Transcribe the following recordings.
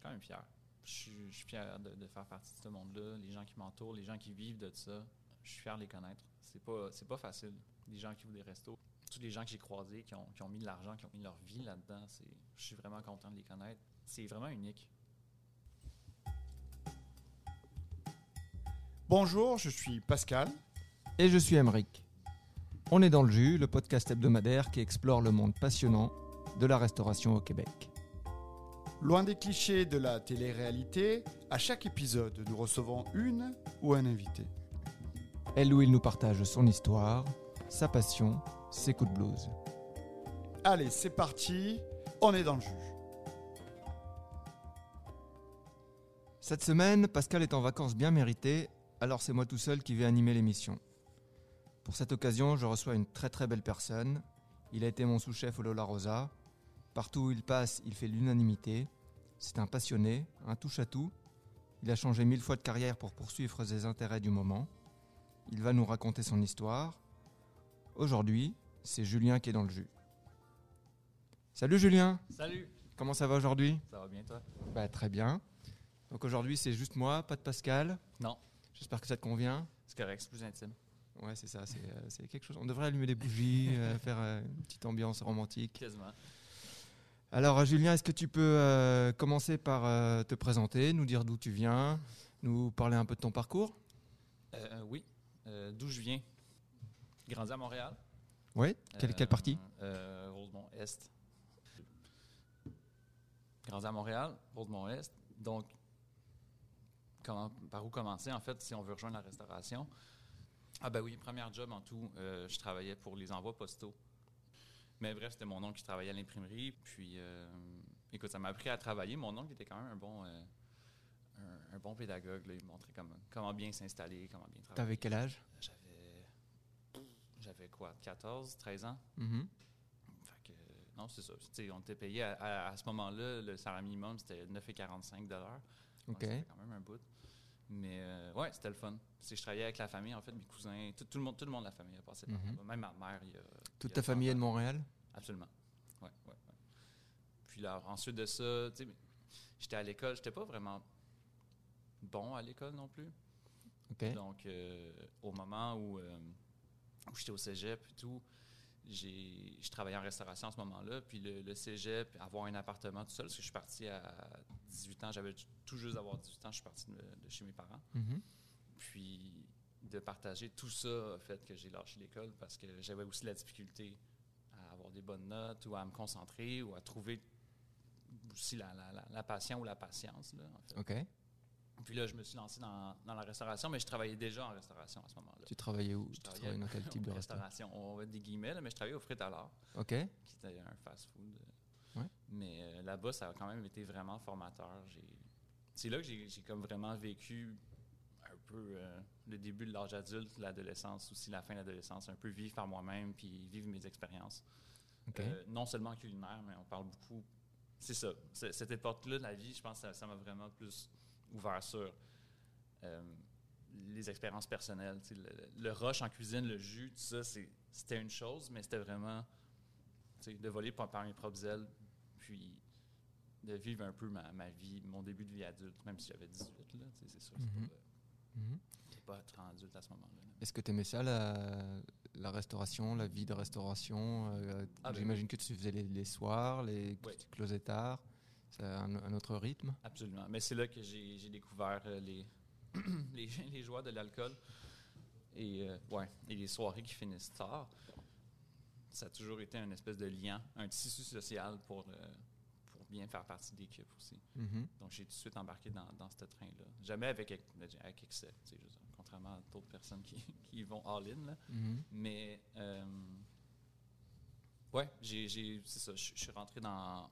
suis quand même fier. Je suis, je suis fier de, de faire partie de ce monde-là. Les gens qui m'entourent, les gens qui vivent de ça, je suis fier de les connaître. C'est pas, c'est pas facile. Les gens qui ouvrent des restos, tous les gens que j'ai croisés, qui ont, qui ont mis de l'argent, qui ont mis leur vie là-dedans, c'est, je suis vraiment content de les connaître. C'est vraiment unique. Bonjour, je suis Pascal. Et je suis Emeric. On est dans le jus, le podcast hebdomadaire qui explore le monde passionnant de la restauration au Québec. Loin des clichés de la télé-réalité, à chaque épisode, nous recevons une ou un invité. Elle ou il nous partage son histoire, sa passion, ses coups de blues. Allez, c'est parti, on est dans le jus. Cette semaine, Pascal est en vacances bien méritées, alors c'est moi tout seul qui vais animer l'émission. Pour cette occasion, je reçois une très très belle personne. Il a été mon sous-chef au Lola Rosa. Partout où il passe, il fait l'unanimité. C'est un passionné, un touche-à-tout. Il a changé mille fois de carrière pour poursuivre ses intérêts du moment. Il va nous raconter son histoire. Aujourd'hui, c'est Julien qui est dans le jus. Salut Julien, Salut! comment ça va aujourd'hui? Ça va bien, toi? Bah très bien. Donc aujourd'hui c'est juste moi, pas de Pascal. Non, J'espère que ça te convient. c'est correct, c'est plus intime. Ouais, c'est ça, c'est euh, quelque chose. On devrait allumer des bougies, euh, faire euh, une petite ambiance romantique. Quasiment. Alors, euh, Julien, est-ce que tu peux euh, commencer par euh, te présenter, nous dire d'où tu viens, nous parler un peu de ton parcours? Euh, oui. D'où je viens? Grandi à Montréal. Oui. Quelle, quelle partie? Euh, Rosemont-Est. Grandi à Montréal, Rosemont-Est. Donc, comment, par où commencer, en fait, si on veut rejoindre la restauration? Ah ben oui, premier job en tout, je travaillais pour les envois postaux. Mais bref, c'était mon oncle qui travaillait à l'imprimerie. Puis, euh, écoute, ça m'a appris à travailler. Mon oncle était quand même un bon, euh, un, un bon pédagogue. là. Il me montrait comment, comment bien s'installer, comment bien travailler. T'avais quel âge? J'avais. J'avais quoi, 14, 13 ans? Mhm. Fait que, non, c'est ça. On était payé à, à- à ce moment-là, le salaire minimum, c'était 9,45 Donc, Ok. C'était quand même un bout. Mais euh, ouais, c'était le fun. C'est je travaillais avec la famille, en fait, mes cousins, tout, tout le monde, tout le monde de la famille a passé par Mhm. là. Même ma mère, il y a. Toute il y a ta 30 famille est de. Montréal? Absolument. Ouais, ouais, ouais. Puis là, ensuite de ça, tu sais, j'étais à l'école, j'étais pas vraiment bon à l'école non plus. Donc, euh, au moment où, euh, où j'étais au cégep et tout, j'ai, je travaillais en restauration à ce moment-là. Puis le, le cégep, avoir un appartement tout seul, parce que je suis parti à 18 ans, j'avais tout juste d'avoir 18 ans, je suis parti de, de chez mes parents. Mhm. Puis de partager tout ça a fait que j'ai lâché l'école parce que j'avais aussi la difficulté à avoir des bonnes notes ou à me concentrer ou à trouver aussi la, la, la, la passion ou la patience. Là, en fait. Ok. Puis là, je me suis lancé dans, dans la restauration, mais je travaillais déjà en restauration à ce moment-là. Tu travaillais où? Je Tu travaillais dans quel type de restauration. On va des guillemets, là, mais je travaillais au Frites à l'art, Ok. qui était un fast-food. Ouais. Mais euh, là-bas, ça a quand même été vraiment formateur. C'est là que j'ai comme vraiment vécu un peu euh, le début de l'âge adulte, l'adolescence aussi, la fin de l'adolescence, un peu vivre par moi-même, puis vivre mes expériences. Euh, non seulement culinaire, mais on parle beaucoup. C'est ça. Cette époque-là de la vie, je pense que ça- m'a vraiment plus ouvert sur euh, les expériences personnelles. Le, le rush en cuisine, le jus, tout ça, c'était une chose, mais c'était vraiment de voler par, par mes propres ailes, puis de vivre un peu ma, ma vie, mon début de vie adulte, même si j'avais 18, là, c'est sûr. c'est Mhm. pas, c'est pas être adulte à ce moment-là. là. Est-ce que tu aimais ça, la, la restauration, la vie de restauration euh, Ah, ben J'imagine que tu faisais les, les soirs, les que Oui. tu closais tard. C'est un, un autre rythme? Absolument. Mais c'est là que j'ai j'ai découvert euh, les, les, les joies de l'alcool et, euh, ouais, et les soirées qui finissent tard. Ça a toujours été une espèce de lien, un tissu social pour, euh, pour bien faire partie d'équipe aussi. Mhm. Donc, j'ai tout de suite embarqué dans, dans ce train-là. Jamais avec, avec dire, contrairement à d'autres personnes qui, qui vont all-in. Mhm. Mais, euh, ouais, j'ai, c'est ça. Je suis rentré dans,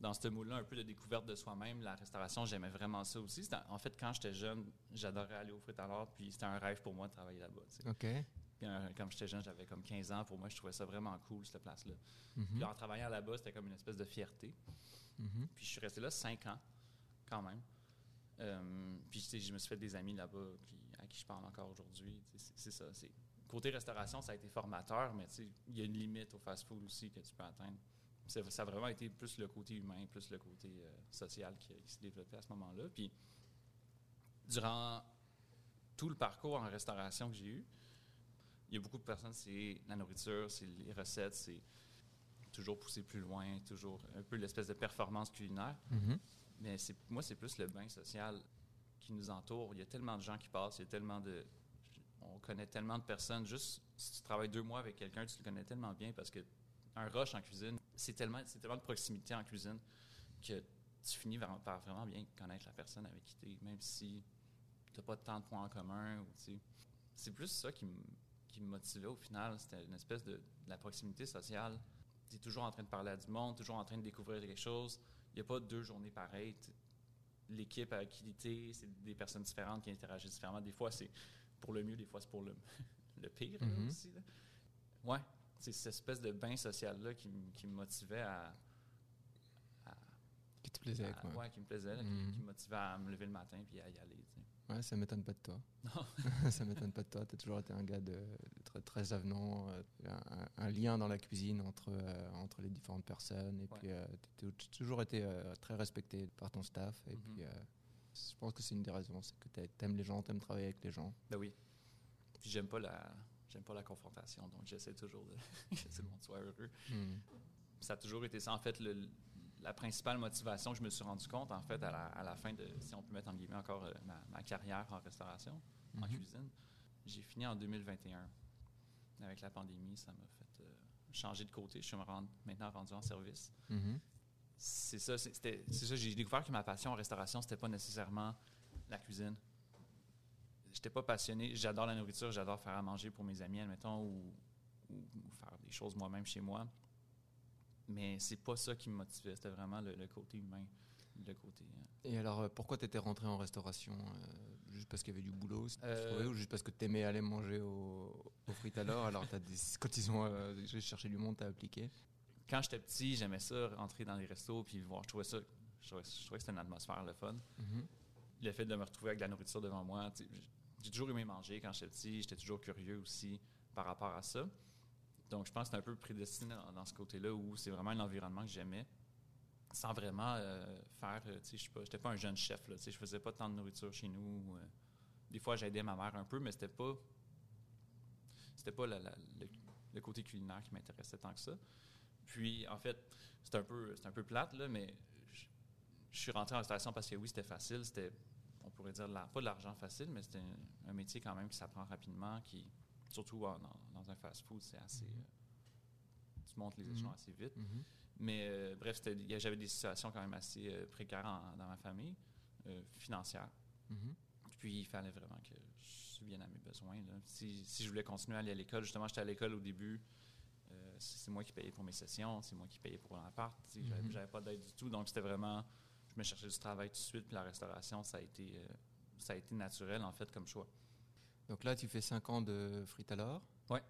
dans ce moule-là, un peu de découverte de soi-même. La restauration, j'aimais vraiment ça aussi. En fait, quand j'étais jeune, j'adorais aller au frites à puis c'était un rêve pour moi de travailler là-bas. Ok. Puis, Quand j'étais jeune, j'avais comme 15 ans. Pour moi, je trouvais ça vraiment cool, cette place-là. Mhm. Puis en travaillant là-bas, c'était comme une espèce de fierté. Mhm. Puis je suis resté là 5 ans, quand même. Euh, puis je me suis fait des amis là-bas à qui je parle encore aujourd'hui. C'est ça. Côté restauration, ça a été formateur, mais tu sais, il y a une limite au fast-food aussi que tu peux atteindre. ça, ça a vraiment été plus le côté humain, plus le côté euh, social qui, qui s'est développé à ce moment-là. Puis, durant tout le parcours en restauration que j'ai eu, il y a beaucoup de personnes, c'est la nourriture, c'est les recettes, c'est toujours pousser plus loin, toujours un peu l'espèce de performance culinaire. Mhm. Mais c'est, moi, c'est plus le bain social qui nous entoure. Il y a tellement de gens qui passent, il y a tellement de. On connaît tellement de personnes. Juste si tu travailles deux mois avec quelqu'un, tu le connais tellement bien parce que un rush en cuisine, c'est tellement, c'est tellement de proximité en cuisine que tu finis par, par vraiment bien connaître la personne avec qui tu es, même si tu n'as pas tant de points en commun. Ou, tu sais. c'est plus ça qui me, qui me motivait au final. C'était une espèce de, de la proximité sociale. Tu es toujours en train de parler à du monde, toujours en train de découvrir quelque chose. Il n'y a pas deux journées pareilles. L'équipe avec qui c'est des personnes différentes qui interagissent différemment. Des fois, c'est pour le mieux, des fois, c'est pour le, le pire Mhm. aussi. là. Ouais, c'est cette espèce de bain social-là qui, me- qui me motivait à. à- Qui te plaisait, à- quoi. ouais, qui me plaisait, là, qui- qui, me motivait à me lever le matin puis à y aller. Ouais, ça m'étonne pas de toi. Ça m'étonne pas de toi. Tu as toujours été un gars de, de très, très avenant, euh, un, un lien dans la cuisine entre, euh, entre les différentes personnes. Et Ouais. puis, tu as toujours été euh, très respecté par ton staff. Et Mhm. puis, euh, je pense que c'est une des raisons, c'est que tu aimes les gens, tu aimes travailler avec les gens. Ben oui. Puis j'aime pas la. J'aime pas la confrontation, donc j'essaie toujours de que tout le monde soit heureux. Mhm. ça a toujours été ça. En fait, le- la principale motivation que je me suis rendu compte, en fait, à la, à la fin de, si on peut mettre en guillemets encore euh, ma, ma carrière en restauration, en Mhm. cuisine, j'ai fini en 2021. Avec la pandémie, ça m'a fait euh, changer de côté. Je suis maintenant rendu en service. Mhm. C'est ça, c'est- c'était- c'est ça. J'ai découvert que ma passion en restauration, c'était pas nécessairement la cuisine. J'étais pas passionné. J'adore la nourriture, j'adore faire à manger pour mes amis, admettons, ou, ou- ou faire des choses moi-même chez moi. Mais c'est pas ça qui me motivait. C'était vraiment le, le côté humain, le côté. euh, Et alors, euh, pourquoi tu étais rentré en restauration euh, Juste parce qu'il y avait du boulot? Si tu Euh, trouvais, ou juste parce que tu aimais aller manger au, au frites alors Alors, t'as des- quand ils ont euh, cherché du monde, tu as appliqué? Quand j'étais petit, j'aimais ça, rentrer dans les restos puis voir. Je trouvais ça. Je trouvais, je trouvais que c'était une atmosphère le fun. Mhm. le fait de me retrouver avec de la nourriture devant moi, j'ai toujours aimé manger quand j'étais petit, j'étais toujours curieux aussi par rapport à ça. Donc, je pense que c'est un peu prédestiné dans, ce côté-là où c'est vraiment un environnement que j'aimais, sans vraiment euh, faire, euh, tu sais, je sais pas, pas un jeune chef, là, tu sais, je faisais pas tant de nourriture chez nous. euh. des fois, j'aidais ma mère un peu, mais c'était pas, c'était pas le, côté culinaire qui m'intéressait tant que ça. Puis, en fait, c'est un peu, c'est un peu plate, là, mais je, suis rentré en restauration parce que oui, c'était facile, c'était on pourrait dire pas de l'argent facile, mais c'est un, un métier quand même qui s'apprend rapidement, qui, surtout en- dans, un fast-food, c'est assez. euh, tu montes les échelons Mhm. assez vite. Mhm. Mais euh, bref, j'avais des situations quand même assez euh, précaires en- dans ma famille, euh, financières. Mhm. Puis il fallait vraiment que je subvienne à mes besoins. là. Si, si je voulais continuer à aller à l'école, justement, j'étais à l'école au début. c'est moi qui payais pour mes sessions, c'est moi qui payais pour l'appart. J'avais Mhm. pas d'aide du tout. Donc c'était vraiment. Je me cherchais du travail tout de suite. Puis la restauration, ça a été, ça a été naturel, en fait, comme choix. Donc là, tu fais 5 ans de frites alors Ouais.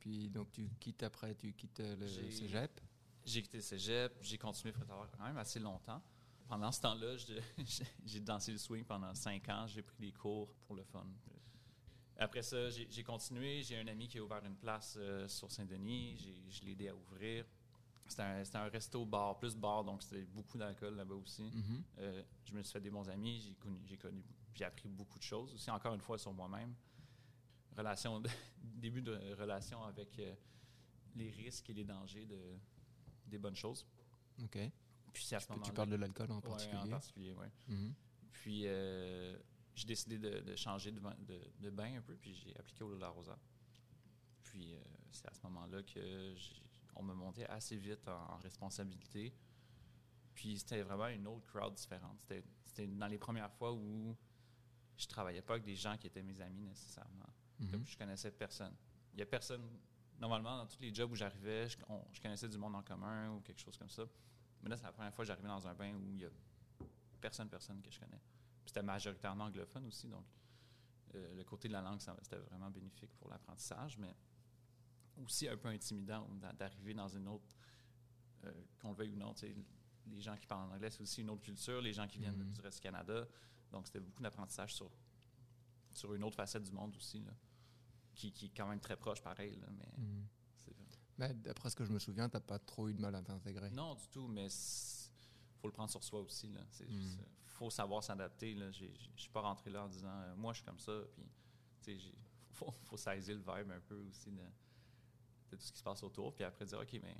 Puis donc tu quittes après, tu quittes le cégep. J'ai quitté le cégep, j'ai continué Frétaveur quand même assez longtemps. Pendant ce temps-là, j'ai dansé le swing pendant cinq ans. J'ai pris des cours pour le fun. Après ça, j'ai continué. J'ai un ami qui a ouvert une place euh, sur Saint-Denis. Je l'ai aidé à ouvrir. C'était un, resto-bar, plus bar, donc c'était beaucoup d'alcool là-bas aussi. Mhm. Euh, je me suis fait des bons amis, j'ai connu, connu, j'ai appris beaucoup de choses aussi, encore une fois sur moi-même. Relation, début de relation avec euh, les risques et les dangers de, des bonnes choses. Ok. Puis c'est à ce Tu moment-là. parles de l'alcool en Ouais, particulier. en particulier, ouais. Mhm. Puis euh, j'ai décidé de, de changer de, bain- de- de bain un peu, puis j'ai appliqué au Rosa. Puis euh, c'est à ce moment-là que j'ai- on me montait assez vite en, en responsabilité. Puis c'était vraiment une autre crowd différente. C'était, c'était dans les premières fois où je travaillais pas avec des gens qui étaient mes amis nécessairement. Mhm. Comme je connaissais personne. Il y a personne. Normalement, dans tous les jobs où j'arrivais, je, on- je connaissais du monde en commun ou quelque chose comme ça. Mais là, c'est la première fois que j'arrivais dans un bain où il y a personne, personne que je connais. C'était majoritairement anglophone aussi, donc euh, le côté de la langue, c'était vraiment bénéfique pour l'apprentissage, mais aussi un peu intimidant d'a- d'arriver dans une autre, euh, qu'on le veuille ou non, les gens qui parlent en anglais, c'est aussi une autre culture, les gens qui viennent Mhm. du reste du Canada, donc c'était beaucoup d'apprentissage sur, sur une autre facette du monde aussi, là, qui, qui est quand même très proche, pareil, là, mais Mhm. c'est vrai. Mais d'après ce que je me souviens, t'as pas trop eu de mal à t'intégrer. Non, du tout, mais c'est- faut le prendre sur soi aussi. Il Mm. faut savoir s'adapter. là. J'ai- j'ai- Je suis pas rentré là en disant euh, moi je suis comme ça. Puis, tu sais, j'ai- faut, faut saisir le vibe un peu aussi de, de tout ce qui se passe autour. Puis après dire ok, mais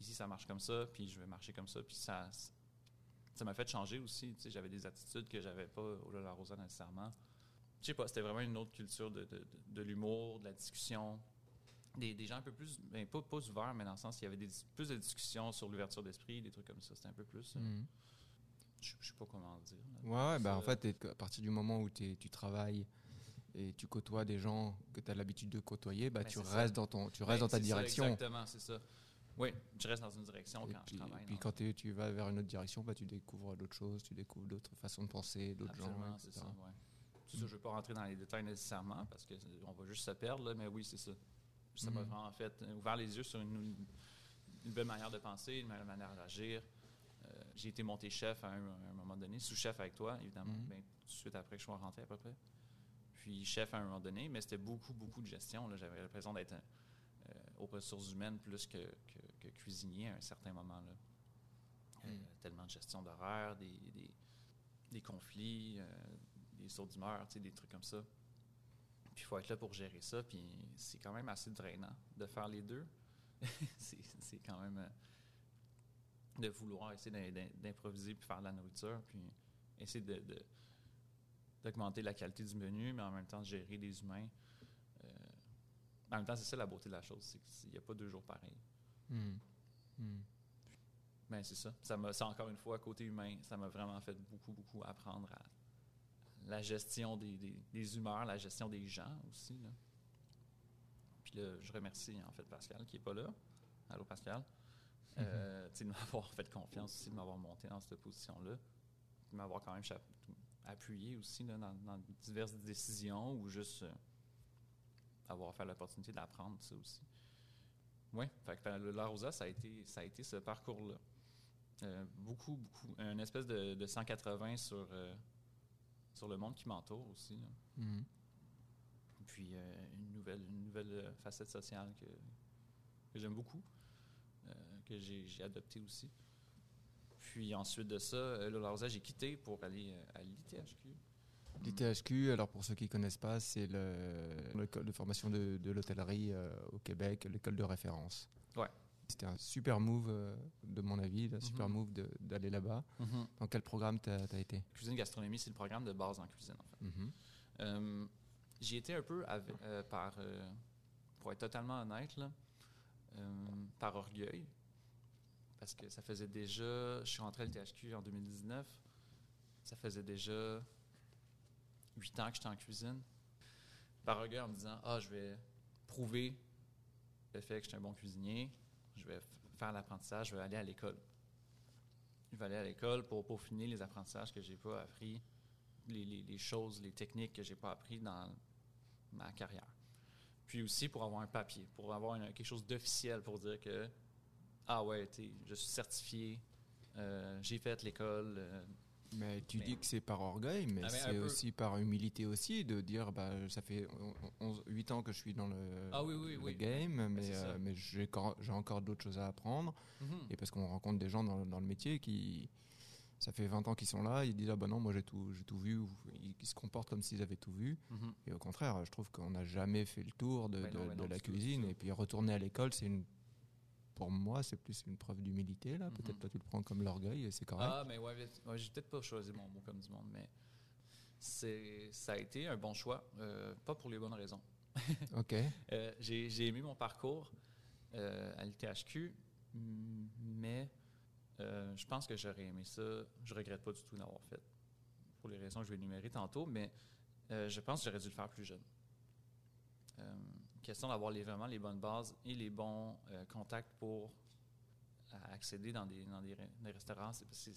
ici ça marche comme ça, puis je vais marcher comme ça. Puis ça, ça m'a fait changer aussi. J'avais des attitudes que j'avais pas au La Rosa nécessairement. Je sais pas, c'était vraiment une autre culture de, de- de- de l'humour, de la discussion. Des, des gens un peu plus, ben, pas, pas ouverts, mais dans le sens qu'il y avait des, plus de discussions sur l'ouverture d'esprit, des trucs comme ça. C'était un peu plus. euh, Mhm. je, je sais pas comment dire. là. Ouais, Ça- en fait, à partir du moment où t'es- tu travailles et tu côtoies des gens que tu as l'habitude de côtoyer, bah, Ben, tu ça. restes dans ton, tu Ben, restes dans ta ça, direction. exactement, c'est ça. Oui, je reste dans une direction Et quand puis, je travaille. puis non? quand tu vas vers une autre direction, bah, tu découvres d'autres choses, tu découvres d'autres façons de penser, d'autres gens. Absolument, c'est ça. Ouais. C'est ça, je ne veux pas rentrer dans les détails nécessairement parce qu'on va juste se perdre, là, mais oui, c'est ça. Ça m'a Mhm. vraiment fait euh, ouvert les yeux sur une, une nouvelle manière de penser, une nouvelle manière d'agir. Euh, j'ai été monté chef à un, à un moment donné, sous-chef avec toi, évidemment, Mhm. ben, tout de suite après que je sois rentré à peu près. Puis chef à un moment donné, mais c'était beaucoup, beaucoup de gestion. J'avais l'impression d'être aux ressources humaines plus que, que- que cuisinier à un certain moment. Là. Euh, Mhm. Tellement de gestion d'horaire, des, des, des conflits, euh, des sauts d'humeur, des trucs comme ça. Puis il faut être là pour gérer ça. Puis c'est quand même assez drainant de faire les deux. c'est quand même euh, de vouloir essayer d'im- d'im- d'improviser puis faire de la nourriture, puis essayer de- d'augmenter la qualité du menu, mais en même temps de gérer des humains. En même temps, c'est ça la beauté de la chose, c'est qu'il n'y a pas deux jours pareils. Mhm. Ben, c'est ça. Ça m'a, ça, encore une fois, côté humain, ça m'a vraiment fait beaucoup, beaucoup apprendre à la gestion des, des- des humeurs, la gestion des gens aussi. Là. Puis là, je remercie en fait Pascal qui n'est pas là. Allô Pascal? Euh, tu sais, de m'avoir fait confiance aussi, de m'avoir monté dans cette position-là. De m'avoir quand même appuyé aussi là, dans, dans diverses décisions ou juste euh, avoir fait l'opportunité d'apprendre ça aussi. Oui, fait que le La Rosa, ça a été, ça a été ce parcours-là. Euh, beaucoup, beaucoup. Un espèce de, de 180 sur, euh, sur le monde qui m'entoure aussi. là. Mhm. Puis euh, une nouvelle, une nouvelle euh, facette sociale que, que j'aime beaucoup, euh, que j'ai adoptée aussi. Puis ensuite de ça, euh, le La Rosa, j'ai quitté pour aller euh, à l'ITHQ. L'ITHQ, alors pour ceux qui ne connaissent pas, c'est le- l'école de formation de, de l'hôtellerie euh, au Québec, l'école de référence. Ouais. C'était un super move, euh, de mon avis, un super Mhm. move de- d'aller là-bas. Dans quel programme tu as, été? Cuisine gastronomie, c'est le programme de base en cuisine, en fait. Mhm. Euh, J'y étais un peu avec- par, pour être totalement honnête, là, par orgueil. Parce que ça faisait déjà, je suis rentré à l'THQ en 2019, ça faisait déjà huit ans que j'étais en cuisine. Par orgueil en me disant, ah, je vais prouver le fait que je suis un bon cuisinier, je vais faire l'apprentissage, je vais aller à l'école. Je vais aller à l'école pour peaufiner les apprentissages que j'ai pas appris les, choses, les techniques que j'ai pas appris dans ma carrière. Puis aussi pour avoir un papier, pour avoir quelque chose d'officiel pour dire que ah ouais, je suis certifié, euh, j'ai fait l'école. euh, Mais tu Mais- dis que c'est par orgueil, mais Ah, mais c'est peu. aussi par humilité aussi de dire bah ça fait 8 ans que je suis dans le, Ah oui, oui, le oui. game, mais, c'est ça. euh, mais j'ai encore, j'ai encore d'autres choses à apprendre. mhm. Et parce qu'on rencontre des gens dans, dans le métier qui, ça fait 20 ans qu'ils sont là, ils disent ah bah non, moi j'ai tout, j'ai tout vu, ils, se comportent comme s'ils avaient tout vu. Mhm. Et au contraire, je trouve qu'on n'a jamais fait le tour de, non, de- de non, la cuisine. Et puis retourner à l'école, c'est une, pour moi, c'est plus une preuve d'humilité là. Mhm. Peut-être toi tu le prends comme l'orgueil et c'est correct. Ah, mais ouais, ouais, j'ai peut-être pas choisi mon mot comme du monde, mais c'est, ça a été un bon choix, euh, pas pour les bonnes raisons. Ok. Euh, j'ai, aimé mon parcours euh, à l'ITHQ, mm, mais je pense que j'aurais aimé ça. Je regrette pas du tout d'avoir fait, pour les raisons que je vais énumérer tantôt, mais je pense que j'aurais dû le faire plus jeune. Question d'avoir les, vraiment les bonnes bases et les bons euh, contacts pour euh, accéder dans des, dans des, re- des restaurants. C'est,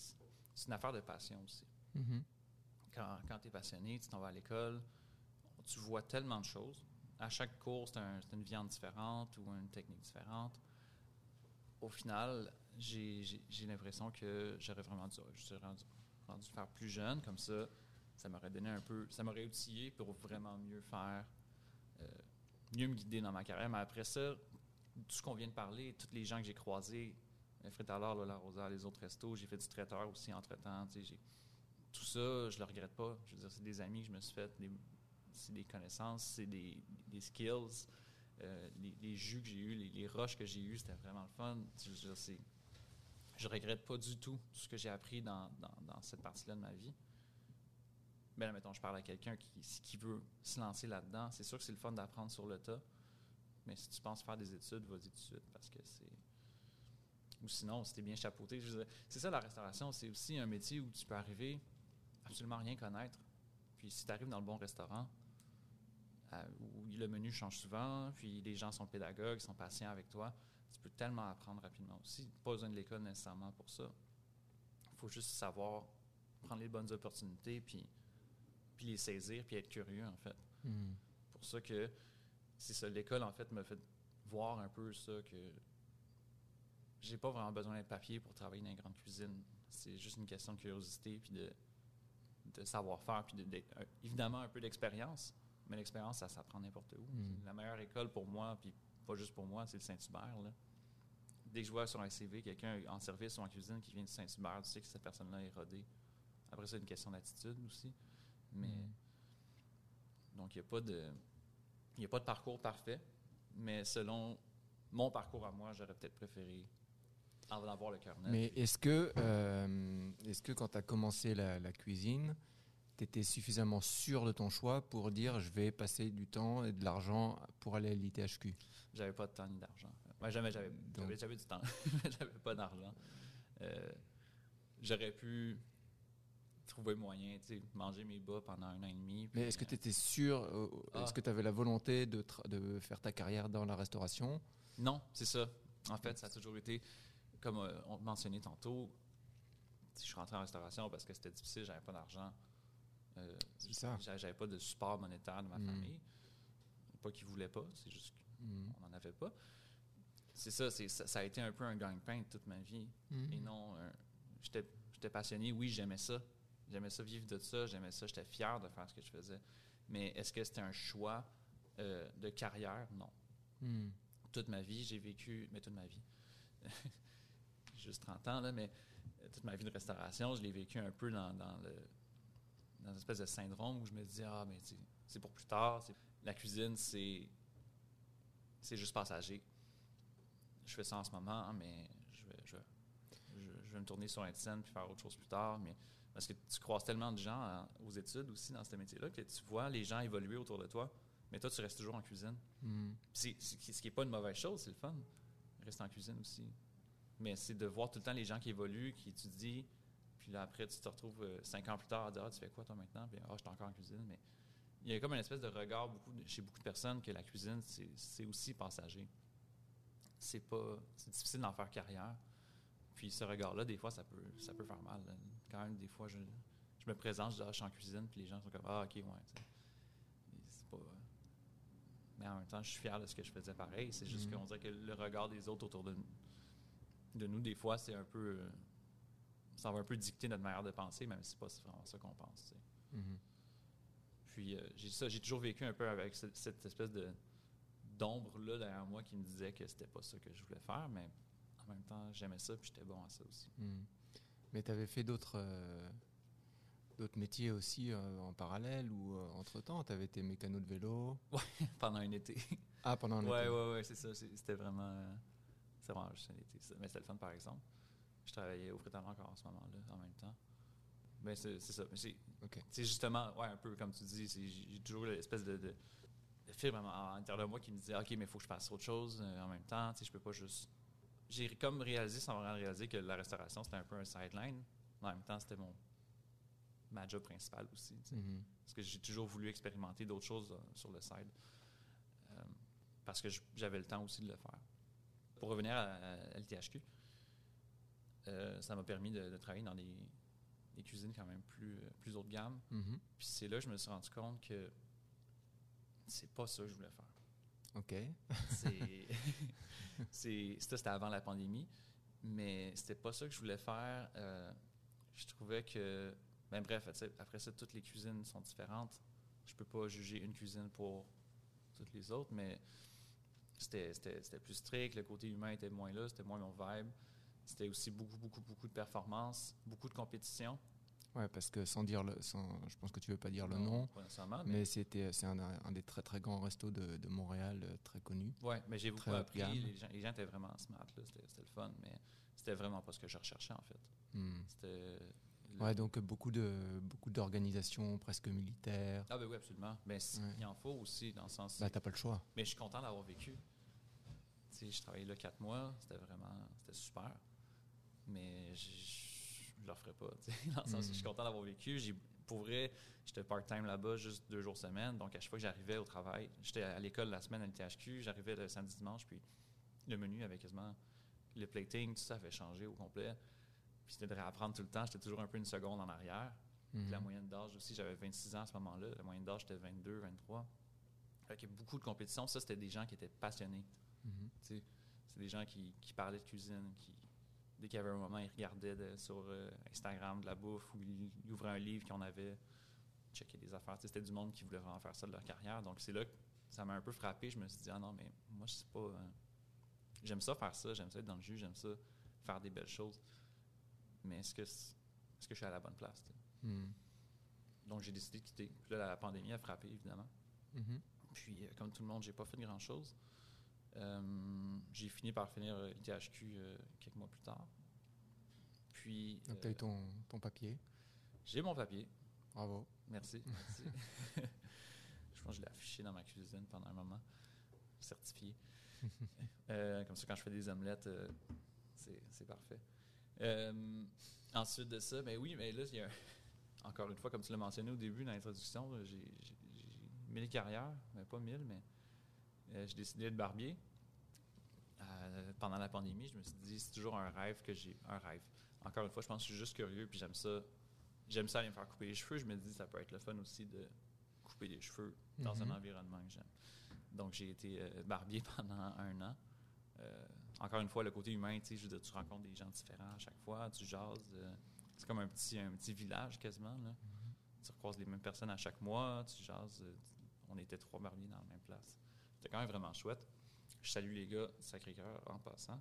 une affaire de passion aussi Mhm. quand, quand tu es passionné, tu t'en vas à l'école, tu vois tellement de choses. À chaque cours, c'est un- c'est une viande différente ou une technique différente. Au final, j'ai l'impression que j'aurais vraiment dû, rendu, rendu faire plus jeune, comme ça, ça m'aurait donné un peu, ça m'aurait outillé pour vraiment mieux faire, euh, mieux me guider dans ma carrière. Mais après ça, tout ce qu'on vient de parler, tous les gens que j'ai croisés, Fred alors, la Rosa, les autres restos, j'ai fait du traiteur aussi entre-temps. Tout ça, je le regrette pas. Je veux dire, c'est des amis que je me suis fait, c'est des connaissances, c'est des, skills. Euh, les, jus que j'ai eus, les, roches que j'ai eues, c'était vraiment le fun. Je, veux dire, je regrette pas du tout tout ce que j'ai appris dans, cette partie-là de ma vie. Là, mettons, je parle à quelqu'un qui, qui veut se lancer là-dedans. C'est sûr que c'est le fun d'apprendre sur le tas. Mais si tu penses faire des études, vas-y tout de suite parce que c'est. Ou sinon, si bien chapeauté. C'est ça la restauration, c'est aussi un métier où tu peux arriver absolument rien connaître. Puis si tu arrives dans le bon restaurant, euh, où le menu change souvent, puis les gens sont pédagogues, sont patients avec toi, tu peux tellement apprendre rapidement aussi. Pas besoin de l'école nécessairement pour ça. Il faut juste savoir prendre les bonnes opportunités, puis, puis les saisir, puis être curieux, en fait. Hmm. Pour ça que c'est ça, l'école, en fait, me fait voir un peu ça, que j'ai pas vraiment besoin d'un papier pour travailler dans une grande cuisine. C'est juste une question de curiosité, puis de, de savoir-faire, puis de, euh, évidemment un peu d'expérience. Mais l'expérience, ça s'apprend n'importe où. Hmm. La meilleure école pour moi, puis pas juste pour moi, c'est le Saint-Hubert. Dès que je vois sur un CV quelqu'un en service ou en cuisine qui vient du Saint-Hubert, tu sais que cette personne-là est rodée. Après, c'est une question d'attitude aussi. Mais. Donc, il n'y a pas de. A pas de parcours parfait, mais selon mon parcours à moi, j'aurais peut-être préféré en avoir le cœur net. Mais est-ce que, euh, est que quand tu as commencé la, cuisine, tu étais suffisamment sûr de ton choix pour dire je vais passer du temps et de l'argent pour aller à l'ITHQ J'avais pas de temps ni d'argent. Ouais, jamais j'avais du temps. j'avais pas d'argent. Euh, j'aurais pu trouver moyen, manger mes bas pendant un an et demi. Mais est-ce que tu étais sûr, euh, est-ce ah. que tu avais la volonté de, de faire ta carrière dans la restauration? Non, c'est ça. En fait, ça a toujours été, comme euh, on mentionnait tantôt, je suis rentré en restauration parce que c'était difficile, j'avais pas d'argent. Euh, c'est ça. J'avais pas de support monétaire de ma hmm. famille. Pas qu'ils voulaient pas, c'est juste qu'on hmm. n'en avait pas. C'est ça, ça, ça, a été un peu un gang-pain toute ma vie. Hmm. Et non, j'étais passionné, oui, j'aimais ça, J'aimais ça vivre de ça, j'aimais ça, j'étais fier de faire ce que je faisais. Mais est-ce que c'était un choix euh, de carrière? Non. Hmm. Toute ma vie, j'ai vécu, mais toute ma vie, juste 30 ans, là, mais euh, toute ma vie de restauration, je l'ai vécu un peu dans, le dans une espèce de syndrome où je me disais, ah, mais c'est pour plus tard. La cuisine, c'est c'est juste passager. Je fais ça en ce moment, mais je vais, je, je vais me tourner sur une scène puis faire autre chose plus tard. Mais parce que tu croises tellement de gens aux études aussi dans ce métier-là que tu vois les gens évoluer autour de toi. Mais toi, tu restes toujours en cuisine. Hmm. ce qui n'est pas une mauvaise chose, c'est le fun. Rester en cuisine aussi. Mais c'est de voir tout le temps les gens qui évoluent, qui étudient. Puis là, après, tu te retrouves euh, cinq ans plus tard à dire ah, Tu fais quoi toi maintenant? Puis ah, je suis encore en cuisine. Mais il y a comme une espèce de regard beaucoup chez beaucoup de personnes que la cuisine, c'est aussi passager. C'est pas. C'est difficile d'en faire carrière. Puis ce regard-là, des fois, ça peut, ça peut faire mal. Quand même, des fois, je, me présente, je dis, ah, je suis en cuisine, puis les gens sont comme, ah, ok, ouais. C'est pas. Mais en même temps, je suis fier de ce que je faisais pareil. C'est juste mm-hmm. qu'on dirait que le regard des autres autour de, de nous, des fois, c'est un peu. ça va un peu dicter notre manière de penser, même si c'est pas vraiment ça qu'on pense. Mm-hmm. Puis euh, j'ai ça, j'ai toujours vécu un peu avec cette, espèce de d'ombre-là derrière moi qui me disait que c'était pas ça que je voulais faire, mais en même temps, j'aimais ça, puis j'étais bon à ça aussi. Hmm. Mais tu avais fait d'autres euh, d'autres métiers aussi euh, en parallèle ou euh, entre-temps? Tu avais été mécano de vélo? Oui, pendant un été. Ah, pendant un ouais, été Oui, oui, c'est ça. C'était vraiment... c'est vraiment juste un été. Mais c'était le fun, par exemple. Je travaillais au Frétalon encore en ce moment-là, en même temps. Mais c'est ça. C'est justement, ouais, un peu comme tu dis, j'ai toujours l'espèce de, de, de fibre à l'intérieur de moi qui me disait, OK, mais il faut que je fasse autre chose en même temps. Je peux pas juste j'ai comme réalisé, sans vraiment réaliser, que la restauration, c'était un peu un sideline. En même temps, c'était mon ma job principale aussi. Mm-hmm. Parce que j'ai toujours voulu expérimenter d'autres choses euh, sur le side. Euh, parce que j'avais le temps aussi de le faire. Pour revenir à, LTHQ, euh, ça m'a permis de, travailler dans des, cuisines quand même plus, plus haut de gamme. Mm-hmm. Puis c'est là que je me suis rendu compte que c'est pas ça que je voulais faire. OK. c'est, c'était avant la pandémie, mais c'était pas ça que je voulais faire. Euh, je trouvais que, ben bref, après ça, toutes les cuisines sont différentes. Je peux pas juger une cuisine pour toutes les autres, mais c'était plus strict, le côté humain était moins là, c'était moins mon vibe. C'était aussi beaucoup, beaucoup, beaucoup de performance, beaucoup de compétition. Ouais, parce que sans dire le, sans, je pense que tu veux pas dire le nom, mais, mais c'était, c'est un, un des très très grands restos de, de Montréal, euh, très connu. ouais, mais j'ai beaucoup appris. Les gens, les gens étaient vraiment smart, là, c'était c'était le fun, mais c'était vraiment pas ce que je recherchais en fait. C'était. le- Ouais, donc beaucoup de beaucoup d'organisations presque militaires. Ah, ben oui, absolument. Mais c- Ouais. il en faut aussi, dans le sens. Bah, t'as pas le choix. Mais je suis content d'avoir vécu. Tu sais, je travaillais là quatre mois, c'était vraiment, c'était super. Mais je, je, je le referais pas, dans le sens où je suis content d'avoir vécu. Pour vrai, j'étais part-time là-bas juste deux jours semaine, donc à chaque fois que j'arrivais au travail, j'étais à l'école la semaine à l'ITHQ, j'arrivais le samedi dimanche, puis le menu avait quasiment le plating, tout ça avait changé au complet. Puis c'était de réapprendre tout le temps, j'étais toujours un peu une seconde en arrière. Puis. La moyenne d'âge aussi, j'avais 26 ans à ce moment-là. La moyenne d'âge, c'était 22, 23. Fait qu'il y a beaucoup de compétitions. Ça, c'était des gens qui étaient passionnés. Sais, C'est des gens qui, qui parlaient de cuisine, qui, dès qu'il y avait un moment, ils regardaient de- sur euh, Instagram de la bouffe ou ils, ils ouvraient un livre qu'on avait, checké des affaires. C'était du monde qui voulait vraiment faire ça de leur carrière. Donc, c'est là que ça m'a un peu frappé. Je me suis dit, ah non, mais moi, je sais pas. euh, j'aime ça faire ça, j'aime ça être dans le jus, j'aime ça faire des belles choses. Mais est-ce que, est-ce que je suis à la bonne place? Mhm. Donc, j'ai décidé de quitter. Puis là, la pandémie a frappé, évidemment. Mhm. Puis, euh, comme tout le monde, j'ai pas fait grand-chose. Euh, j'ai fini par finir euh, l'ITHQ euh, quelques mois plus tard. Puis, Donc, euh, t'as eu ton, ton papier. j'ai mon papier. Bravo. Merci. merci. je pense que je l'ai affiché dans ma cuisine pendant un moment. Certifié. Euh, comme ça, quand je fais des omelettes, euh, c'est parfait. Euh, ensuite de ça, ben oui, mais là, il y a encore une fois, comme tu l'as mentionné au début dans l'introduction, j'ai mille carrières, mais pas mille, mais euh, j'ai décidé d'être barbier. Euh, pendant la pandémie, je me suis dit, c'est toujours un rêve que j'ai. Un rêve. Encore une fois, je pense que je suis juste curieux, puis j'aime ça. J'aime ça aller me faire couper les cheveux. Je me dis, ça peut être le fun aussi de couper les cheveux dans Mhm. un environnement que j'aime. Donc, j'ai été euh, barbier pendant un an. Euh, encore une fois, le côté humain, tu sais, tu rencontres des gens différents à chaque fois, tu jases. c'est comme un petit, un petit village quasiment. Là. Tu recroises les mêmes personnes à chaque mois, tu jases. on était trois barbiers dans la même place. C'était quand même vraiment chouette. Je salue les gars Sacré-Cœur en passant.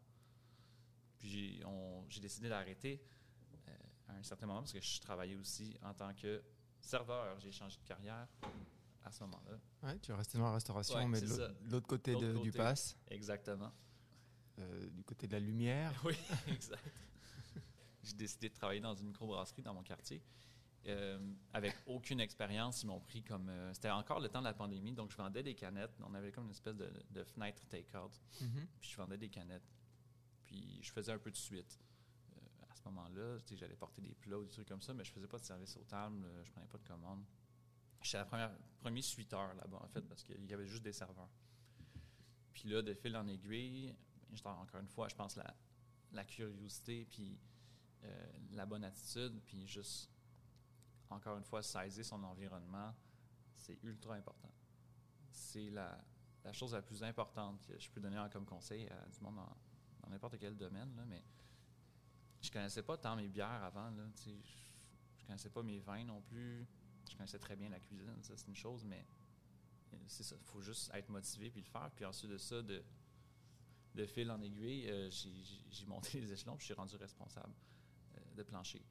Puis j'ai, décidé d'arrêter euh, à un certain moment parce que je travaillais aussi en tant que serveur. J'ai changé de carrière à ce moment-là. Ouais, tu es resté dans la restauration, Ouais, mais de l'autre- de côté, du pass, Exactement. euh, du côté de la lumière. Oui, exact. J'ai décidé de travailler dans une microbrasserie dans mon quartier. Euh, avec aucune expérience, ils m'ont pris comme. euh, C'était encore le temps de la pandémie, donc je vendais des canettes. On avait comme une espèce de, de fenêtre take-out. Mhm. Puis je vendais des canettes. Puis je faisais un peu de suite. Euh, à ce moment-là, j'allais porter des plats ou des trucs comme ça, mais je faisais pas de service au table, je prenais pas de commandes. J'étais le premier, suiteur là-bas, en fait, parce qu'il y avait juste des serveurs. Puis là, de fil en aiguille, encore une fois, je pense, la, la curiosité, puis la bonne attitude, puis juste, encore une fois, saisir son environnement, c'est ultra important. C'est la, chose la plus importante que je peux donner comme conseil à du monde dans, n'importe quel domaine, mais je connaissais pas tant mes bières avant, je, je connaissais pas mes vins non plus, je connaissais très bien la cuisine, ça c'est une chose, mais euh, c'est ça, faut juste être motivé puis le faire, puis ensuite de ça, de, fil en aiguille, euh, j'ai monté les échelons puis je suis rendu responsable euh, de plancher.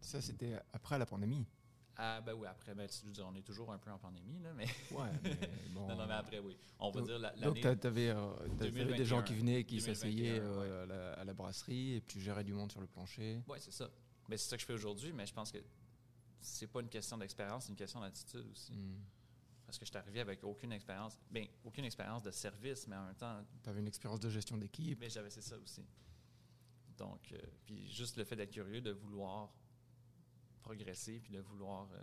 Ça, c'était après la pandémie. Ah ben oui, après, ben, tu veux dire, on est toujours un peu en pandémie, là, mais, Ouais, mais bon. non, non, mais après, oui. On va Donc- dire la- Donc, l'année... tu avais, des 2021, gens qui venaient, qui 2021, s'asseyaient euh, ouais. à, la, à la brasserie, et puis tu gérais du monde sur le plancher. Oui, c'est ça. Mais c'est ça que je fais aujourd'hui, mais je pense que c'est pas une question d'expérience, c'est une question d'attitude aussi. Hmm. Parce que je suis arrivé avec aucune expérience, bien, aucune expérience de service, mais en même temps, Tu avais une expérience de gestion d'équipe. mais j'avais c'est ça aussi. Donc, euh, puis juste le fait d'être curieux, de vouloir progresser, puis de vouloir euh,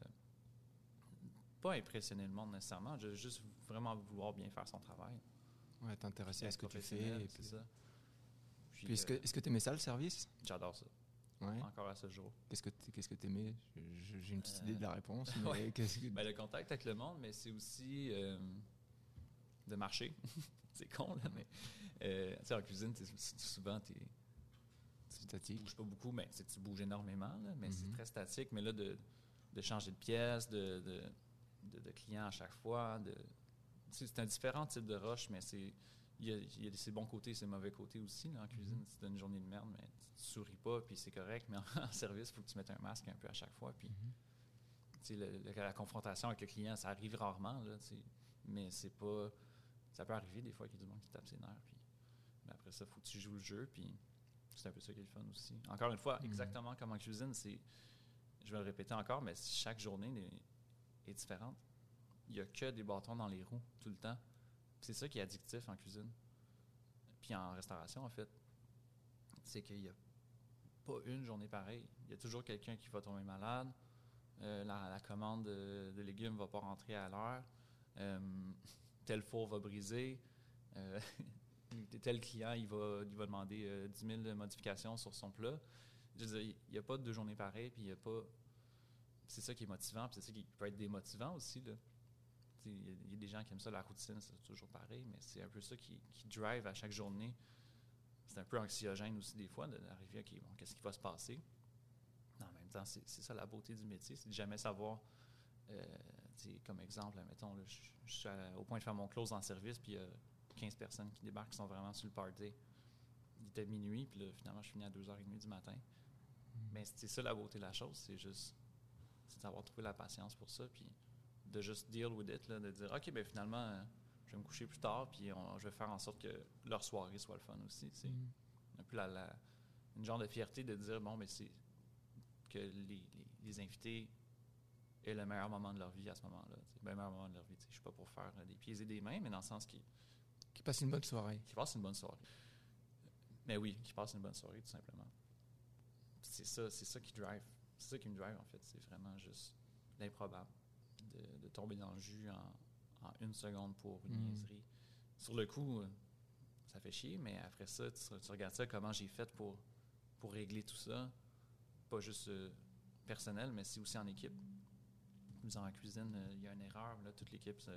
pas impressionner le monde nécessairement, de juste vraiment vouloir bien faire son travail. Ouais, t'intéresser à ce que tu fais. Et puis- ça. Puis, Puis est-ce que euh, est-ce que t'aimais ça le service? J'adore ça, Ouais. encore à ce jour. Qu'est-ce que t- qu'est-ce que t'aimais? Je- J'ai une petite Euh, idée de la réponse. Mais ouais. qu'est-ce que Ben, le contact avec le monde, mais c'est aussi euh, de marcher. c'est con, là, mais euh, tu sais, en cuisine, souvent, tu tu statique bouges pas beaucoup, mais tu tu bouges énormément, là, mais c'est Mhm. très statique. Mais là, de, de changer de pièce, de, de, de, de clients à chaque fois, tu c'est un différent type de roche, mais c'est il y a, il y a ses bons côtés et ses mauvais côtés aussi là, en cuisine. Si tu as une journée de merde, mais tu souris pas, puis c'est correct. Mais en, service, il faut que tu mettes un masque un peu à chaque fois. Puis, tu le- le- la confrontation avec le client, ça arrive rarement, là, tu mais c'est pas. Ça peut arriver des fois qu'il y a du monde qui tape ses nerfs. Puis, mais après ça, il faut que tu joues le jeu. Puis c'est un peu ça qui est le fun aussi. Encore une fois, Mhm. exactement comme en cuisine, c'est. Je vais le répéter encore, mais chaque journée est, est différente. Il n'y a que des bâtons dans les roues tout le temps. C'est ça qui est addictif en cuisine. Puis en restauration, en fait, c'est qu'il n'y a pas une journée pareille. Il y a toujours quelqu'un qui va tomber malade. Euh, la, la commande de, de légumes ne va pas rentrer à l'heure. Euh, tel four va briser. Euh, tel client, il va, il va demander euh, 10 000 modifications sur son plat. Il n'y a pas deux journées pareilles, puis il y a pas... C'est ça qui est motivant, puis c'est ça qui peut être démotivant aussi, là. Il y, a- des gens qui aiment ça, la routine, c'est toujours pareil, mais c'est un peu ça qui, drive à chaque journée. C'est un peu anxiogène aussi des fois d'arriver, OK, bon, qu'est-ce qui va se passer? En même temps, c'est ça la beauté du métier, c'est de jamais savoir. euh, comme exemple, mettons, je, suis au point de faire mon close en service, puis a 15 personnes qui débarquent qui sont vraiment sur le party. Il était minuit, puis là, finalement, je finis à 2h30 du matin. Mais c'est ça la beauté de la chose, c'est juste c'est d'avoir trouvé la patience pour ça, puis de juste deal with it, là, de dire OK, ben finalement, euh, je vais me coucher plus tard, puis on- je vais faire en sorte que leur soirée soit le fun aussi. C'est Mhm. un peu la, la- une genre de fierté de dire bon, mais c'est que les, les- les invités aient le meilleur moment de leur vie à ce moment-là. sais, Ben, le meilleur moment de leur vie. Je suis pas pour faire euh, des pieds et des mains, mais dans le sens qu'ils Qui passe une bonne soirée. qui passent une bonne soirée. Mais oui, qui passent une bonne soirée, tout simplement. C'est ça, c'est ça qui drive. C'est ça qui me drive, en fait. C'est vraiment juste l'improbable. De, de tomber dans le jus en, en une seconde pour une Mm. niaiserie. Sur le coup, ça fait chier, mais après ça, tu, tu regardes ça, comment j'ai fait pour, pour régler tout ça. Pas juste euh, personnel, mais c'est aussi en équipe. Nous, en cuisine, euh, il y a une erreur. Là, toute l'équipe, se-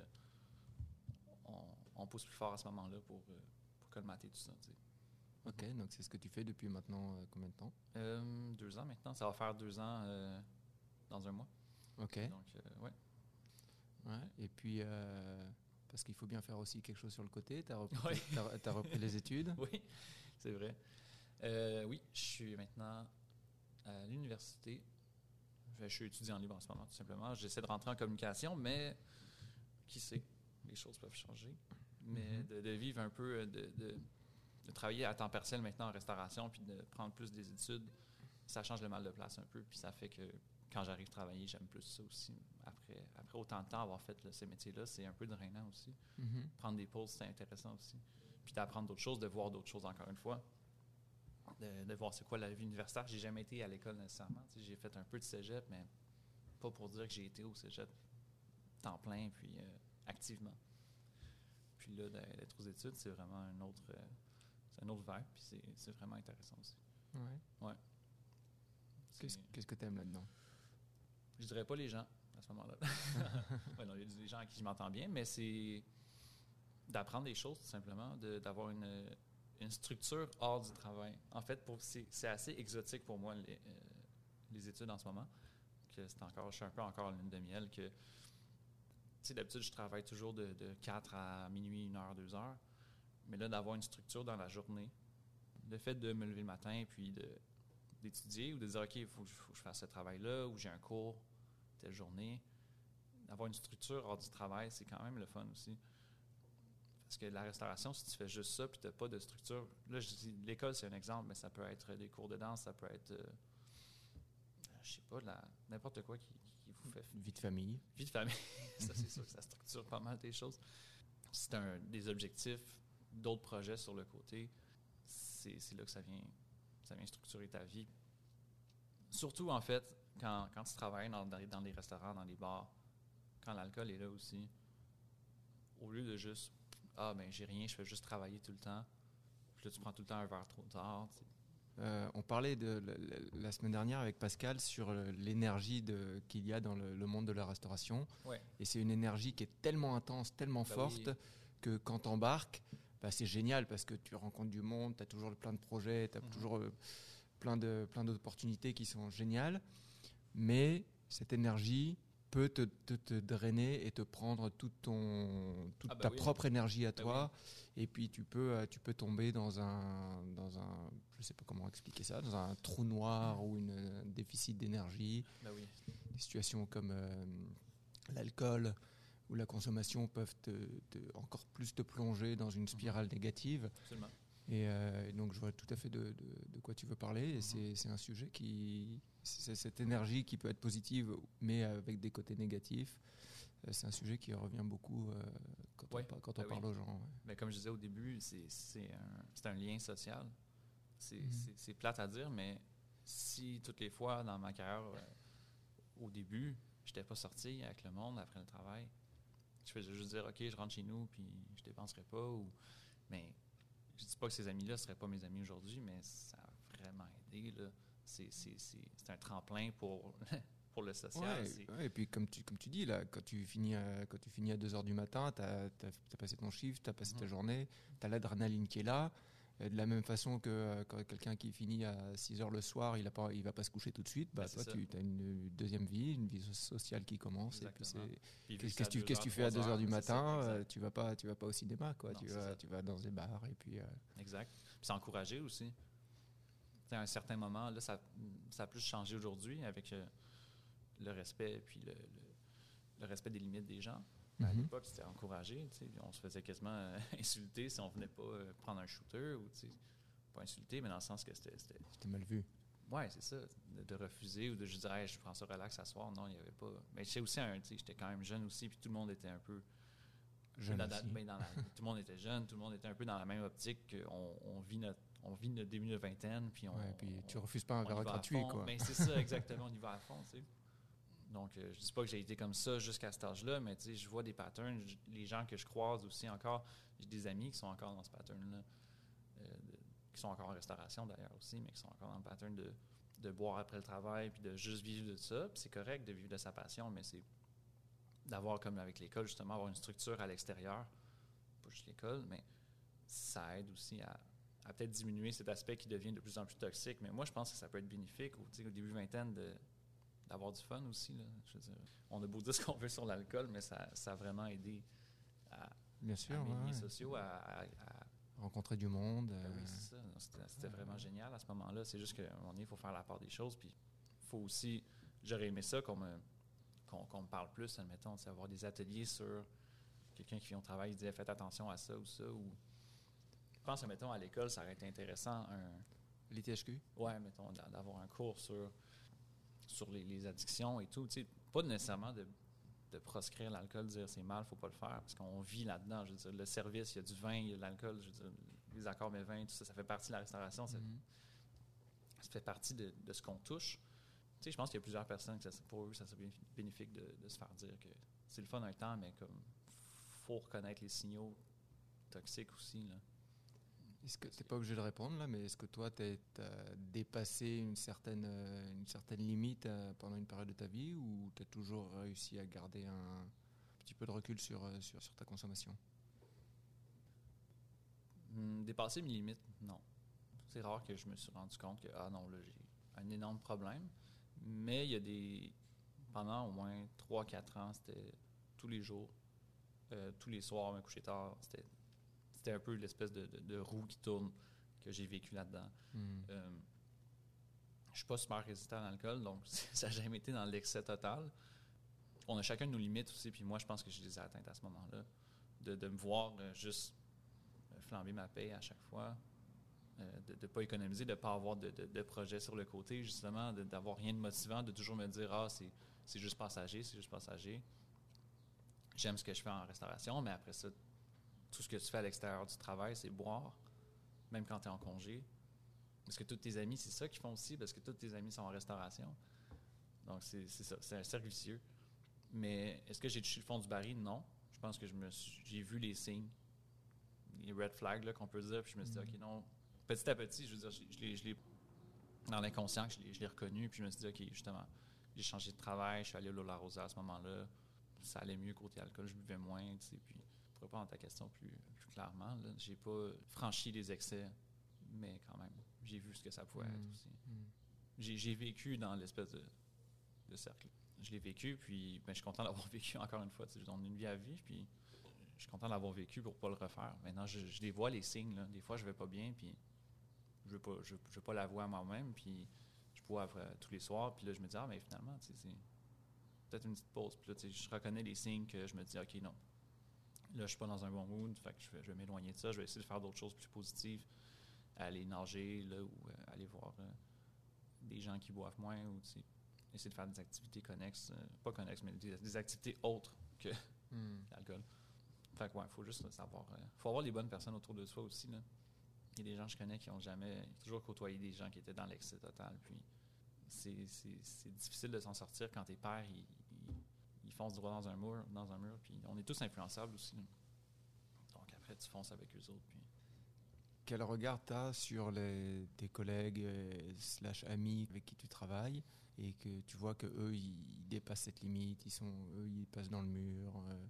on, pousse plus fort à ce moment-là pour, euh, pour colmater tout ça. Ok, donc c'est ce que tu fais depuis maintenant euh, combien de temps? Euh, deux ans maintenant. Ça va faire deux ans euh, dans un mois. Ok. Donc, ouais. Ouais. Et puis, parce qu'il faut bien faire aussi quelque chose sur le côté, tu as, repris les études? Oui, c'est vrai. Oui, je suis maintenant à l'université. Je suis étudiant libre en ce moment, tout simplement. J'essaie de rentrer en communication, mais qui sait, les choses peuvent changer. Mais Mhm. de, de vivre un peu, euh, de, de- de travailler à temps partiel maintenant en restauration, puis de prendre plus des études, ça change le mal de place un peu. Puis ça fait que quand j'arrive travailler, j'aime plus ça aussi. Après, après autant de temps avoir fait là, ces métiers-là, c'est un peu drainant aussi Mhm. prendre des pauses, c'est intéressant aussi. Puis d'apprendre d'autres choses, de voir d'autres choses encore une fois. De, de voir c'est quoi la vie universitaire. J'ai jamais été à l'école nécessairement. J'ai fait un peu de cégep, mais pas pour dire que j'ai été au cégep temps plein, puis euh, activement. Puis là, d'être aux études, c'est vraiment un autre, euh, c'est un autre verre, puis c'est- c'est vraiment intéressant aussi. Ouais. C'est- Qu'est-ce que tu aimes là-dedans? Je dirais pas les gens à ce moment-là. Ouais, non, il y a des gens à qui je m'entends bien, mais c'est d'apprendre des choses tout simplement, de- d'avoir une, une structure hors du travail. En fait, pour- c'est c'est assez exotique pour moi les, euh, les études en ce moment. Que c'est encore, je suis un peu encore en lune de miel. Que, sais, d'habitude, je travaille toujours de, de 4 à minuit, 1 heure, 2 heures. Mais là, d'avoir une structure dans la journée, le fait de me lever le matin puis d'étudier ou de dire OK, il faut, que je fasse ce travail-là ou j'ai un cours telle journée. D'avoir une structure hors du travail, c'est quand même le fun aussi. Parce que la restauration, si tu fais juste ça puis tu n'as pas de structure, là, l'école, c'est un exemple, mais ça peut être des cours de danse, ça peut être, euh, je sais pas, n'importe quoi qui, Vie de famille. vie de famille. ça, c'est sûr que ça structure pas mal des choses. C'est un des objectifs, d'autres projets sur le côté. C'est là que ça vient, ça vient structurer ta vie. Surtout, en fait, quand, quand tu travailles dans, les- dans les restaurants, dans les bars, quand l'alcool est là aussi, au lieu de juste Ah, ben j'ai rien, je fais juste travailler tout le temps. Puis là, tu prends tout le temps un verre trop tard. tu sais. Euh, on parlait de, la, semaine dernière avec Pascal sur l'énergie qu'il y a dans le, le monde de la restauration. Ouais. Et c'est une énergie qui est tellement intense, tellement Bah forte, oui. que quand t'embarques, bah, c'est génial parce que tu rencontres du monde, tu as toujours plein de projets, tu as Mhm. toujours euh, plein de plein d'opportunités qui sont géniales. Mais cette énergie, peut te, te- te drainer et te prendre toute, ton, toute Ah bah ta oui. propre énergie à Bah toi. Et puis tu peux, euh, tu peux tomber dans un, dans un, je sais pas comment expliquer ça, dans un trou noir ou une, un déficit d'énergie. Oui. Des situations comme euh, l'alcool ou la consommation peuvent te, encore plus te plonger dans une spirale négative. Absolument. Et, euh, et donc, je vois tout à fait de, de- de quoi tu veux parler. Et Mhm. c'est- un sujet qui. C'est cette énergie qui peut être positive, mais avec des côtés négatifs. Euh, C'est un sujet qui revient beaucoup euh, quand Ouais, on, bah on parle oui. aux gens. ouais. Mais comme je disais au début, c'est un, un lien social. C'est c'est plate à dire, mais si toutes les fois dans ma carrière, euh, au début, je n'étais pas sorti avec le monde après le travail, je faisais juste dire, OK, je rentre chez nous, puis je dépenserai pas. Ou... Mais je dis pas que ces amis-là ne seraient pas mes amis aujourd'hui, mais ça a vraiment aidé. là. C'est un tremplin pour, pour le social. Ouais, C'est- ouais, et puis comme tu, comme tu dis, là, quand tu finis à, quand tu finis à 2h du matin, tu as, passé ton chiffre, tu as passé ta Mhm. journée, tu as l'adrénaline qui est là. De la même façon que euh, quand quelqu'un qui finit à 6h le soir, il ne il va pas se coucher tout de suite, bah, toi ça. tu as une deuxième vie, une vie so- sociale qui commence. Exactement. Puis Qu'est-ce que tu, heures, fais à trois 2h du heures, c'est ça, matin euh, Tu vas pas tu vas pas au cinéma quoi, Non, tu vas ça. tu vas dans des bars et puis euh, Exact. C'est encouragé aussi. À un certain moment, là, ça, ça a plus changé aujourd'hui avec euh, le respect puis le, le- le respect des limites des gens. Mais à Mhm. l'époque, c'était encouragé. On se faisait quasiment euh, insulter si on venait pas euh, prendre un shooter ou pas insulter, mais dans le sens que c'était. c'était- mal vu. Ouais, c'est ça. De, de refuser ou de juste dire Hey, je prends ça relax à soir. Non, il n'y avait pas. Mais j'étais aussi un. J'étais quand même jeune aussi, puis tout le monde était un peu. Jeune dans- aussi. ben, dans la- tout le monde était jeune, tout le monde était un peu dans la même optique qu'on on vit notre on vit notre début de vingtaine, puis on. Ouais, puis tu on- refuses pas un verre à gratuit quoi. Ben, c'est ça, exactement, on y va à fond, tu sais. Donc, euh, je dis pas que j'ai été comme ça jusqu'à cet âge-là, mais tu sais, je vois des patterns. Les gens que je croise aussi encore, j'ai des amis qui sont encore dans ce pattern-là, euh, qui sont encore en restauration d'ailleurs aussi, mais qui sont encore dans le pattern de, de boire après le travail, puis de juste vivre de ça. Puis c'est correct de vivre de sa passion, mais c'est d'avoir, comme avec l'école, justement, avoir une structure à l'extérieur, pas juste l'école, mais ça aide aussi à, à peut-être diminuer cet aspect qui devient de plus en plus toxique. Mais moi, je pense que ça peut être bénéfique au, au début vingtaine de, d'avoir du fun aussi. Là. Je veux dire, on a beau dire ce qu'on veut sur l'alcool, mais ça, ça a vraiment aidé à, Bien à sûr, mes ouais, sociaux, à, à- à- rencontrer du monde. ben euh, oui, c'est ça. C'était, vraiment génial à ce moment-là. C'est juste qu'à un moment donné, il faut faire la part des choses. Puis, faut aussi. J'aurais aimé ça qu'on me, qu'on, qu'on me parle plus, admettons, avoir des ateliers sur quelqu'un qui vient au travail, il dit faites attention à ça ou ça. Ou, je pense, admettons, à l'école, ça aurait été intéressant, un, Les THQ ouais, mettons, d'a- d'avoir un cours sur, sur les, les addictions et tout. Tu sais, pas nécessairement de, de proscrire l'alcool, dire c'est mal, faut pas le faire, parce qu'on vit là-dedans. Je veux dire, le service, il y a du vin, il y a de l'alcool, je veux dire, les accords mais vins, tout ça, ça fait partie de la restauration, ça, Mhm. ça fait partie de, de ce qu'on touche. Tu sais, je pense qu'il y a plusieurs personnes que ça- pour eux, ça serait bénéf- bénéfique de, de se faire dire que c'est le fun un temps, mais comme faut reconnaître les signaux toxiques aussi. Là. Est-ce que pas obligé de répondre là, mais est-ce que toi tu as dépassé une certaine, euh, une certaine limite euh, pendant une période de ta vie ou tu as toujours réussi à garder un petit peu de recul sur, euh, sur, ta consommation? Hmm, dépasser mes limites, non. C'est rare que je me suis rendu compte que, ah non, là, j'ai un énorme problème. Mais il y a des. Pendant au moins 3-4 ans, c'était tous les jours, tous les soirs, me coucher tard. C'était, c'était un peu l'espèce de, de- de roue qui tourne que j'ai vécu là-dedans. Hmm. Euh, je suis pas super résistant à l'alcool, donc ça n'a jamais été dans l'excès total. On a chacun nos limites aussi, puis moi, je pense que je les ai atteintes à ce moment-là. De, de me voir euh, juste euh, flamber ma paye à chaque fois, euh, de ne pas économiser, de ne pas avoir de, de, de projet sur le côté, justement, d'avoir rien de motivant, de toujours me dire Ah, c'est juste passager, c'est juste passager. J'aime ce que je fais en restauration, mais après ça, tout ce que tu fais à l'extérieur du travail, c'est boire, même quand tu es en congé. Parce que tous tes amis, c'est ça qu'ils font aussi, parce que tous tes amis sont en restauration. Donc, c'est ça, c'est un cercle vicieux. Mais est-ce que j'ai touché le fond du baril? Non. Je pense que je me j'ai vu les signes, les red flags qu'on peut dire, puis je me suis dit, OK, non. Petit à petit, je veux dire, je, l'ai- dans l'inconscient, je l'ai je l'ai reconnu, puis je me suis dit, OK, justement, j'ai changé de travail, je suis allé au Lola Rosa à ce moment-là. Ça allait mieux côté alcool, je buvais moins, tu sais, puis pour répondre à ta question plus, plus clairement, j'ai pas franchi les excès, mais quand même, j'ai vu ce que ça pouvait être Mm. aussi. Hmm. J'ai vécu dans l'espèce de, de cercle. je l'ai vécu, puis ben, je suis content d'avoir vécu encore une fois. On a une vie à vivre, puis je suis content d'avoir vécu pour pas le refaire. Maintenant, je, je les vois, les signes. là. Des fois, je vais pas bien, puis je veux pas, je, je veux pas l'avouer à moi-même, puis je bois euh, tous les soirs, puis là, je me dis, ah, mais finalement, c'est peut-être une petite pause. Puis là, je reconnais les signes que je me dis, OK, non. Là, je suis pas dans un bon mood, fait que je vais, m'éloigner de ça. Je vais essayer de faire d'autres choses plus positives. Aller nager, là, ou euh, aller voir euh, des gens qui boivent moins, ou essayer de faire des activités connexes, euh, pas connexes, mais des, des activités autres que Hmm. l'alcool. Fait que ouais, faut juste savoir. euh, faut avoir les bonnes personnes autour de soi aussi. Là. Il y a des gens que je connais qui ont jamais toujours côtoyé des gens qui étaient dans l'excès total. Puis c'est difficile de s'en sortir quand tes pères ils, ils, foncent droit dans un mur, dans un mur. Puis on est tous influençables aussi. Donc après tu fonces avec eux autres. Puis Quel regard tu as sur les, tes collègues euh, slash amis avec qui tu travailles et que tu vois que eux ils dépassent cette limite, ils sont eux ils passent dans le mur. euh,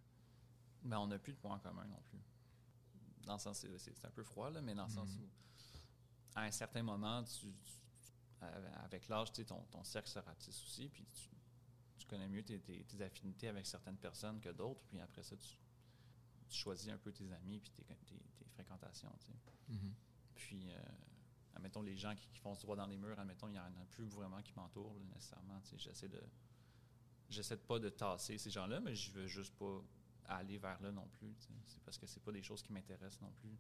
Ben, on n'a plus de points en commun non plus. Dans le sens, c'est, un peu froid, là, mais dans le sens Mhm. où, à un certain moment, tu, tu- avec l'âge, ton, ton cercle se ratisse aussi, puis tu, tu connais mieux tes, tes- tes affinités avec certaines personnes que d'autres, puis après ça, tu, tu choisis un peu tes amis puis tes, fréquentations, tu sais. mhm. Puis, euh, admettons, les gens qui, qui foncent droit dans les murs, admettons, il n'y en a plus vraiment qui m'entourent, nécessairement. tu sais. J'essaie de. J'essaie de pas de tasser ces gens-là, mais je veux juste pas aller vers là non plus. tu sais. C'est parce que c'est pas des choses qui m'intéressent non plus.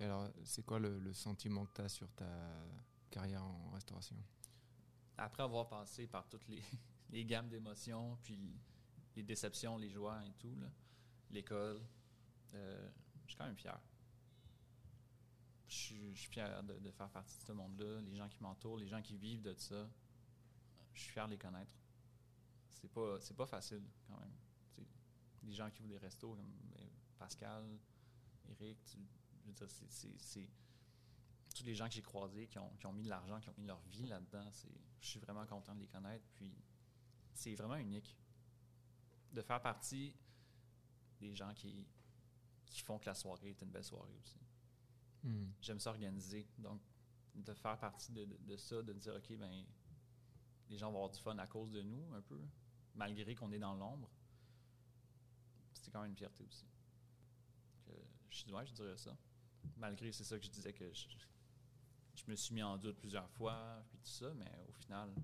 Et alors, c'est quoi le, le sentiment que tu as sur ta carrière en restauration? Après avoir passé par toutes les, les gammes d'émotions, puis les déceptions, les joies et tout, l'école, euh, je suis quand même fier. Je suis, fier de, faire partie de ce monde-là, les gens qui m'entourent, les gens qui vivent de ça. Je suis fier de les connaître. C'est pas, pas facile quand même. Les gens qui ouvrent des restos comme ben, Pascal, Eric, je veux dire, c'est- tous les gens que j'ai croisés qui ont, qui ont mis de l'argent, qui ont mis leur vie là-dedans, je suis vraiment content de les connaître. Puis c'est vraiment unique de faire partie des gens qui, qui font que la soirée est une belle soirée aussi. Hmm. J'aime ça organiser. Donc, de faire partie de, de- de ça, de dire, OK, ben, les gens vont avoir du fun à cause de nous, un peu, malgré qu'on est dans l'ombre, c'est quand même une fierté aussi. Que je, suis- ouais, je dirais ça. Malgré, c'est ça que je disais que je, je me suis mis en doute plusieurs fois, puis tout ça, mais au final,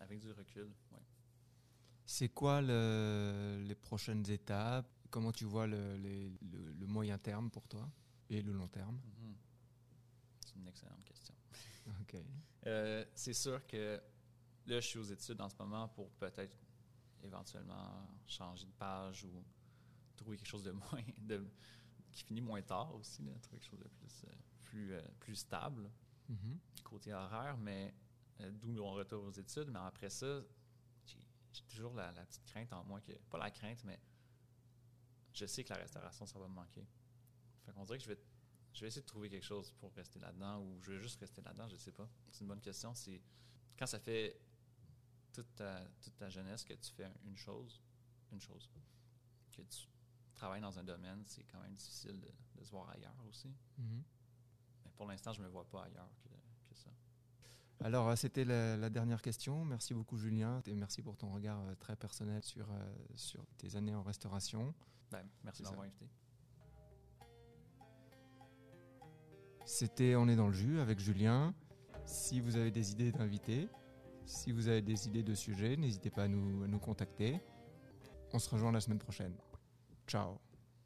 avec du recul, ouais. C'est quoi le- les prochaines étapes? Comment tu vois le, les- le- le moyen terme pour toi et le long terme? Mhm. C'est une excellente question. Ok. Euh, c'est sûr que là, je suis aux études en ce moment pour peut-être éventuellement changer de page ou trouver quelque chose de moins. De, qui finit moins tard aussi, là, trouver quelque chose de plus, euh, plus, euh, plus stable Mhm. côté horaire, mais d'où mon retour aux études. Mais après ça, j'ai toujours la, la petite crainte en moi que. Pas la crainte, mais je sais que la restauration, ça va me manquer. Fait qu'on dirait que je vais, je vais essayer de trouver quelque chose pour rester là-dedans ou je vais juste rester là-dedans, je sais pas. C'est une bonne question. C'est quand ça fait toute ta, toute ta jeunesse que tu fais une chose, une chose, que tu travailles dans un domaine, c'est quand même difficile de, de se voir ailleurs aussi. Mhm. Mais pour l'instant, je me vois pas ailleurs. Alors, euh, c'était la, la dernière question. Merci beaucoup, Julien, et merci pour ton regard euh, très personnel sur, euh, sur tes années en restauration. Merci m'avoir invité. C'était On est dans le jus avec Julien. Si vous avez des idées d'invités, si vous avez des idées de sujets, n'hésitez pas à nous, à nous contacter. On se rejoint la semaine prochaine. Ciao